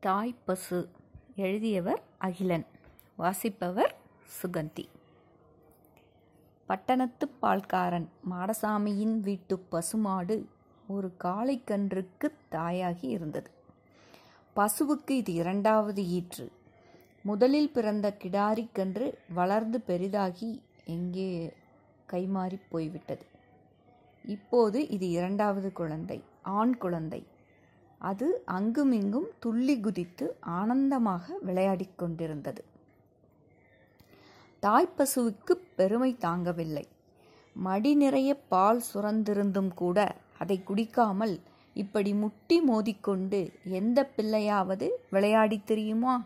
தாய் பசு. எழுதியவர் அகிலன். வாசிப்பவர் சுகந்தி. பட்டணத்துப் பால்காரன் மாடசாமியின் வீட்டுப் பசுமாடு ஒரு காளைக்கன்றுக்குத் தாயாகி இருந்தது. பசுவுக்கு இது இரண்டாவது ஈற்று. முதலில் பிறந்த கிடாரிக் கன்று வளர்ந்து பெரிதாகி எங்கே கைமாறிப் போய்விட்டது. இப்போது இது இரண்டாவது குழந்தை ஆண் குழந்தை. அது அங்குமிங்கும் துள்ளி குதித்து ஆனந்தமாக விளையாடிக் கொண்டிருந்தது. தாய்ப்பசுவுக்கு பெருமை தாங்கவில்லை. மடி நிறைய பால் சுரந்திருந்தும் கூட அதை குடிக்காமல் இப்படி முட்டி மோதிக்கொண்டு எந்த பிள்ளையாவது விளையாடித் தெரியுமா?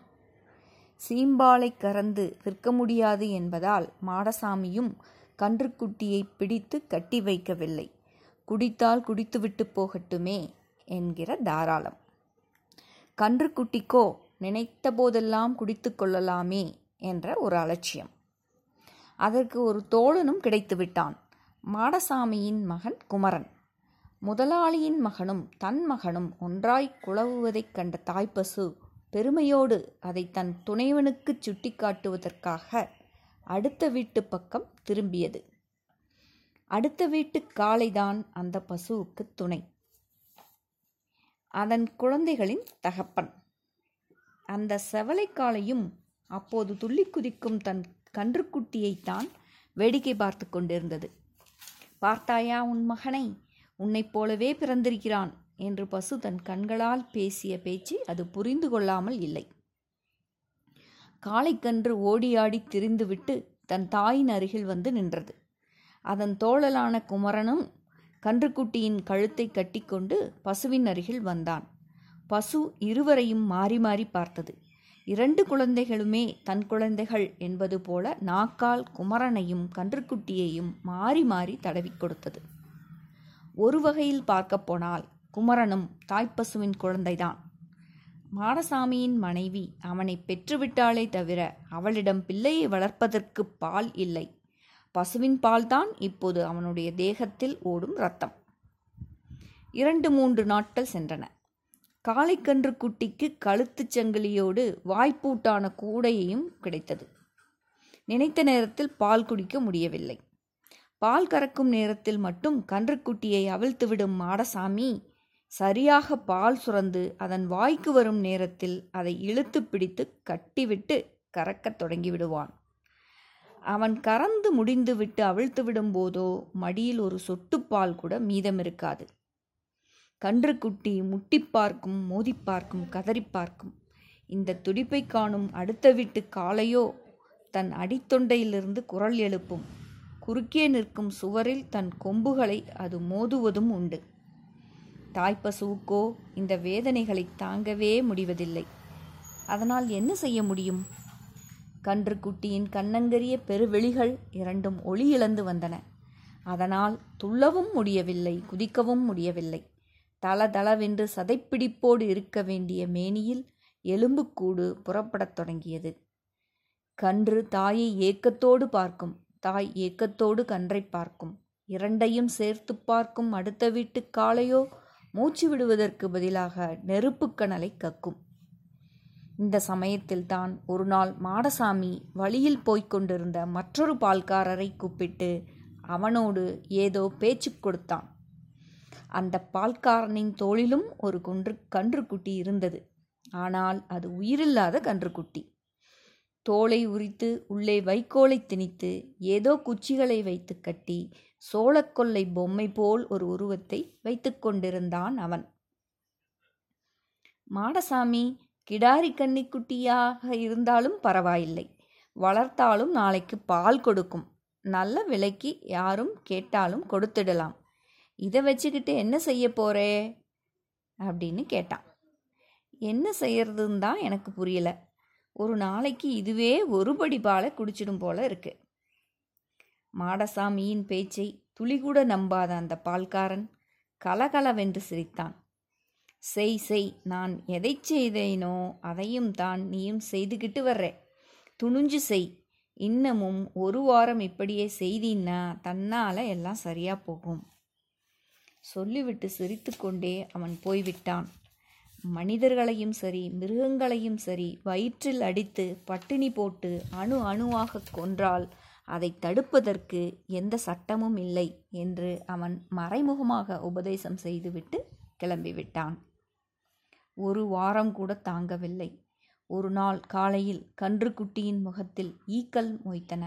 சீம்பாலை கறந்து விற்க முடியாது என்பதால் மாடசாமியும் கன்றுக்குட்டியை பிடித்து கட்டி வைக்கவில்லை. குடித்தால் குடித்துவிட்டு போகட்டுமே என்கிற தாராளம். கன்றுக்குட்டிக்கோ நினைத்த போதெல்லாம் குடித்து கொள்ளலாமே என்ற ஒரு அலட்சியம். அதற்கு ஒரு தோழனும் கிடைத்து விட்டான் மாடசாமியின் மகன் குமரன். முதலாளியின் மகனும் தன் மகனும் ஒன்றாய் குழவுவதைக் கண்ட தாய்ப்பசு பெருமையோடு அதை தன் துணைவனுக்குச் சுட்டிக்காட்டுவதற்காக அடுத்த வீட்டு பக்கம் திரும்பியது. அடுத்த வீட்டு காளைதான் அந்த பசுவுக்கு துணை. அதன் குழந்தைகளின் தகப்பன். அந்த செவலைக்காளையும் அப்போது துள்ளி குதிக்கும் தன் கன்றுக்குட்டியைத்தான் வேடிக்கை பார்த்து கொண்டிருந்தது. பார்த்தாயா உன் மகனை? உன்னைப் போலவே பிறந்திருக்கிறான் என்று பசு தன் கண்களால் பேசிய பேச்சு அது புரிந்து கொள்ளாமல் இல்லை. காளைக்கன்று ஓடியாடி திரிந்துவிட்டு தன் தாயின் அருகில் வந்து நின்றது. அதன் தோழலான குமரனும் கன்றுக்குட்டியின் கழுத்தை கட்டிக்கொண்டு பசுவின் அருகில் வந்தான். பசு இருவரையும் மாறி மாறி பார்த்தது. இரண்டு குழந்தைகளுமே தன் குழந்தைகள் என்பது போல நாக்கால் குமரனையும் கன்றுக்குட்டியையும் மாறி மாறி தடவிக் கொடுத்தது. ஒரு வகையில் பார்க்கப் போனால் குமரனும் தாய்ப்பசுவின் குழந்தைதான். மாடசாமியின் மனைவி அவனை பெற்றுவிட்டாளே தவிர அவளிடம் பிள்ளையை வளர்ப்பதற்கு பால் இல்லை. பசுவின் பால்தான் இப்போது அவனுடைய தேகத்தில் ஓடும் ரத்தம் இரண்டு மூன்று நாட்கள் சென்றன. காளைக்கன்று குட்டிக்கு கழுத்துச் சங்கிலியோடு வாய்ப்பூட்டான கூடையையும் கிடைத்தது. நினைத்த நேரத்தில் பால் குடிக்க முடியவில்லை. பால் கறக்கும் நேரத்தில் மட்டும் கன்றுக்குட்டியை அவிழ்த்துவிடும் மாடசாமி சரியாக பால் சுரந்து அதன் வாய்க்கு வரும் நேரத்தில் அதை இழுத்து பிடித்து கட்டிவிட்டு கறக்கத் தொடங்கிவிடுவான். அவன் கறந்து முடிந்துவிட்டு அவிழ்த்து விடும்போதோ மடியில் ஒரு சொட்டுப்பால் கூட மீதம் இருக்காது கன்றுக்குட்டி முட்டி பார்க்கும் மோதி பார்க்கும் கதறி பார்க்கும். இந்த துடிப்பை காணும் அடுத்த வீட்டு காளையோ தன் அடித்தொண்டையிலிருந்து குரல் எழுப்பும். குறுக்கே நிற்கும் சுவரில் தன் கொம்புகளை அது மோதுவதும் உண்டு. தாய்ப்பசுவுக்கோ இந்த வேதனைகளை தாங்கவே முடிவதில்லை. அதனால் என்ன செய்ய முடியும்? கன்றுக்குட்டியின் கண்ணங்கரிய பெருவெளிகள் இரண்டும் ஒளி இழந்து வந்தன. அதனால் துள்ளவும் முடியவில்லை குதிக்கவும் முடியவில்லை. தள தளவென்று சதைப்பிடிப்போடு இருக்க வேண்டிய மேனியில் எலும்புக்கூடு புறப்படத் தொடங்கியது. கன்று தாயை ஏக்கத்தோடு பார்க்கும் தாய் ஏக்கத்தோடு கன்றை பார்க்கும் இரண்டையும் சேர்த்து பார்க்கும் அடுத்த வீட்டு காளையோ மூச்சு விடுவதற்கு பதிலாக நெருப்புக்கணலை கக்கும். இந்த சமயத்தில்தான் ஒரு நாள் மாடசாமி வழியில் போய்க் கொண்டிருந்த மற்றொரு பால்காரரை கூப்பிட்டு அவனோடு ஏதோ பேச்சு கொடுத்தான். அந்த பால்காரனின் தோளிலும் ஒரு குன்று கன்றுக்குட்டி இருந்தது. ஆனால் அது உயிரில்லாத கன்றுக்குட்டி. தோலை உரித்து உள்ளே வைக்கோலை திணித்து ஏதோ குச்சிகளை வைத்து கட்டி சோளக்கொல்லை பொம்மை போல் ஒரு உருவத்தை வைத்து கொண்டிருந்தான் அவன். மாடசாமி கிடாரி கன்னிக்குட்டியாக இருந்தாலும் பரவாயில்லை. வளர்த்தாலும் நாளைக்கு பால் கொடுக்கும். நல்ல விலைக்கு யாரும் கேட்டாலும் கொடுத்துடலாம். இதை வச்சுக்கிட்டு என்ன செய்ய போறே? அப்படின்னு கேட்டான். என்ன செய்யறதுன்னு தான் எனக்கு புரியல. ஒரு நாளைக்கு இதுவே ஒரு படி பாலை குடிச்சிடும் போல இருக்கு. மாடசாமியின் பேச்சை துளிகூட நம்பாத அந்த பால்காரன் கலகலவென்று சிரித்தான். செய் செய். நான் எதை செய்தேனோ அதையும் தான் நீயும் செய்துக்கிட்டு வர்ற. துணிஞ்சு செய். இன்னமும் ஒரு வாரம் இப்படியே செய்தின்னா தன்னால் எல்லாம் சரியாக போகும். சொல்லிவிட்டு சிரித்துக்கொண்டே அவன் போய்விட்டான். மனிதர்களையும் சரி மிருகங்களையும் சரி வயிற்றில் அடித்து பட்டினி போட்டு அணு அணுவாக கொன்றால் அதை தடுப்பதற்கு எந்த சட்டமும் இல்லை என்று அவன் மறைமுகமாக உபதேசம் செய்துவிட்டு கிளம்பிவிட்டான். ஒரு வாரம் கூட தாங்கவில்லை. ஒரு நாள் காலையில் கன்றுக்குட்டியின் முகத்தில் ஈக்கள் மொய்த்தன.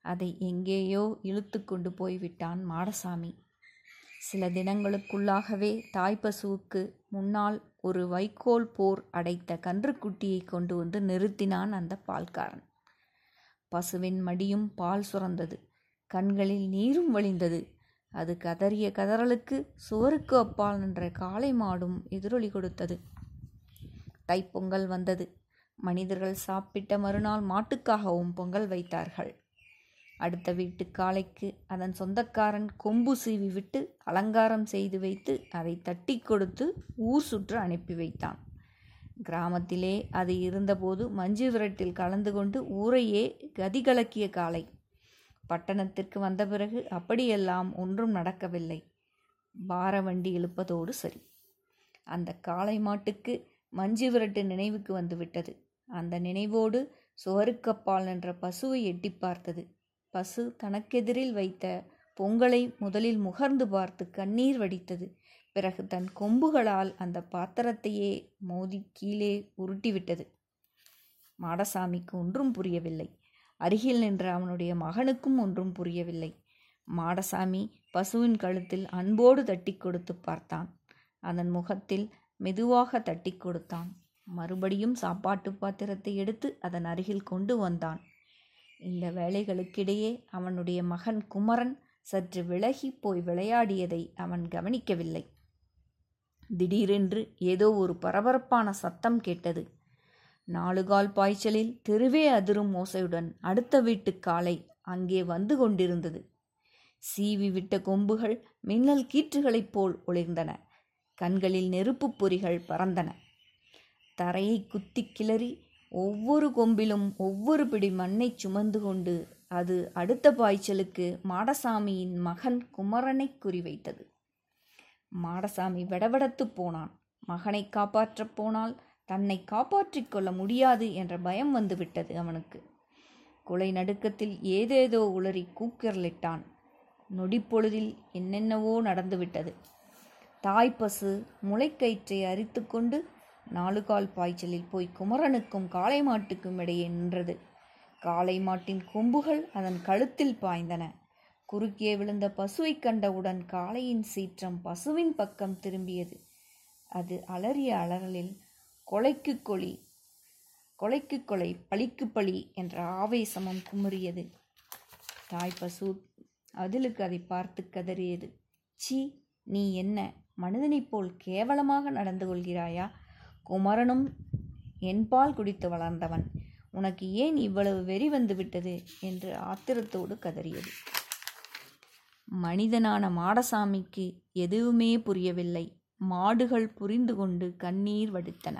அதை எங்கேயோ இழுத்து கொண்டு போய்விட்டான் மாடசாமி. சில தினங்களுக்குள்ளாகவே தாய்ப்பசுவுக்கு முன்னால் ஒரு வைக்கோல் போர் அடைத்த கன்றுக்குட்டியை கொண்டு வந்து நிறுத்தினான் அந்த பால்காரன். பசுவின் மடியும் பால் சுரந்தது. கண்களில் நீரும் வழிந்தது. அது கதறிய கதறலுக்கு சுவருக்கு அப்பால் நின்ற காளை மாடும் எதிரொலி கொடுத்தது. தைப்பொங்கல் வந்தது. மனிதர்கள் சாப்பிட்ட மறுநாள் மாட்டுக்காகவும் பொங்கல் வைத்தார்கள். அடுத்த வீட்டு காளைக்கு அதன் சொந்தக்காரன் கொம்பு சீவி விட்டு அலங்காரம் செய்து வைத்து அதை தட்டி கொடுத்து ஊர் சுற்று அனுப்பி வைத்தான். கிராமத்திலே அது இருந்தபோது மஞ்சு விரட்டில் கலந்து கொண்டு ஊரையே கதிகலக்கிய காளை. பட்டணத்திற்கு வந்த பிறகு அப்படியெல்லாம் ஒன்றும் நடக்கவில்லை. பார வண்டி இழுப்பதோடு சரி. அந்த காளை மாட்டுக்கு மஞ்சு விரட்டு நினைவுக்கு வந்துவிட்டது. அந்த நினைவோடு சுவருக்கப்பால் நின்ற பசுவை எட்டி பார்த்தது. பசு தனக்கெதிரில் வைத்த பொங்கலை முதலில் முகர்ந்து பார்த்து கண்ணீர் வடித்தது. பிறகு தன் கொம்புகளால் அந்த பாத்திரத்தையே மோதி கீழே உருட்டிவிட்டது. மாடசாமிக்கு ஒன்றும் புரியவில்லை. அருகில் நின்ற அவனுடைய மகனுக்கும் ஒன்றும் புரியவில்லை. மாடசாமி பசுவின் கழுத்தில் அன்போடு தட்டி கொடுத்து பார்த்தான். அதன் முகத்தில் மெதுவாக தட்டி கொடுத்தான். மறுபடியும் சாப்பாட்டு பாத்திரத்தை எடுத்து அதன் அருகில் கொண்டு வந்தான். இந்த வேலைகளுக்கிடையே அவனுடைய மகன் குமரன் சற்று விலகி போய் விளையாடியதை அவன் கவனிக்கவில்லை. திடீரென்று ஏதோ ஒரு பரபரப்பான சத்தம் கேட்டது. நாலுகால் பாய்ச்சலில் தெருவே அதிரும் ஓசையுடன் அடுத்த வீட்டு காலை அங்கே வந்து கொண்டிருந்தது. சீவி விட்ட கொம்புகள் மின்னல் கீற்றுகளைப் போல் ஒளிர்ந்தன. கண்களில் நெருப்புப் பொறிகள் பறந்தன. தரையை குத்தி கிளறி ஒவ்வொரு கொம்பிலும் ஒவ்வொரு பிடி மண்ணை சுமந்து கொண்டு அது அடுத்த பாய்ச்சலுக்கு மாடசாமியின் மகன் குமரனை குறிவைத்தது மாடசாமி வெடவெடத்துப் போனான். மகனை காப்பாற்றப் போனால் தன்னை காப்பாற்றிக் கொள்ள முடியாது என்ற பயம் வந்துவிட்டது அவனுக்கு. கொலை நடுக்கத்தில் ஏதேதோ உளறி கூக்கிரலிட்டான். நொடிப்பொழுதில் என்னென்னவோ நடந்துவிட்டது. தாய்ப்பசு முளைக்கயிற்றை அரித்து கொண்டு நாலுகால் பாய்ச்சலில் போய் குமரனுக்கும் காளை மாட்டுக்கும் இடையே நின்றது. காளை மாட்டின் கொம்புகள் அதன் கழுத்தில் பாய்ந்தன. குறுக்கே விழுந்த பசுவை கண்டவுடன் காளையின் சீற்றம் பசுவின் பக்கம் திரும்பியது. அது அலறிய அலறலில் கொலைக்கு கொலி கொலைக்கு கொலை பழிக்கு பழி என்ற ஆவேசமும் குமுறியது. தாய் பசு அதிலுக்கு அதை பார்த்து கதறியது. சி நீ என்ன? மனிதனைப் போல் கேவலமாக நடந்து கொள்கிறாயா? குமரனும் என்பால் குடித்து வளர்ந்தவன். உனக்கு ஏன் இவ்வளவு வெறி வந்துவிட்டது என்று ஆத்திரத்தோடு கதறியது. மனிதனான மாடசாமிக்கு எதுவுமே புரியவில்லை. மாடுகள் புரிந்து கொண்டு கண்ணீர் வடித்தன.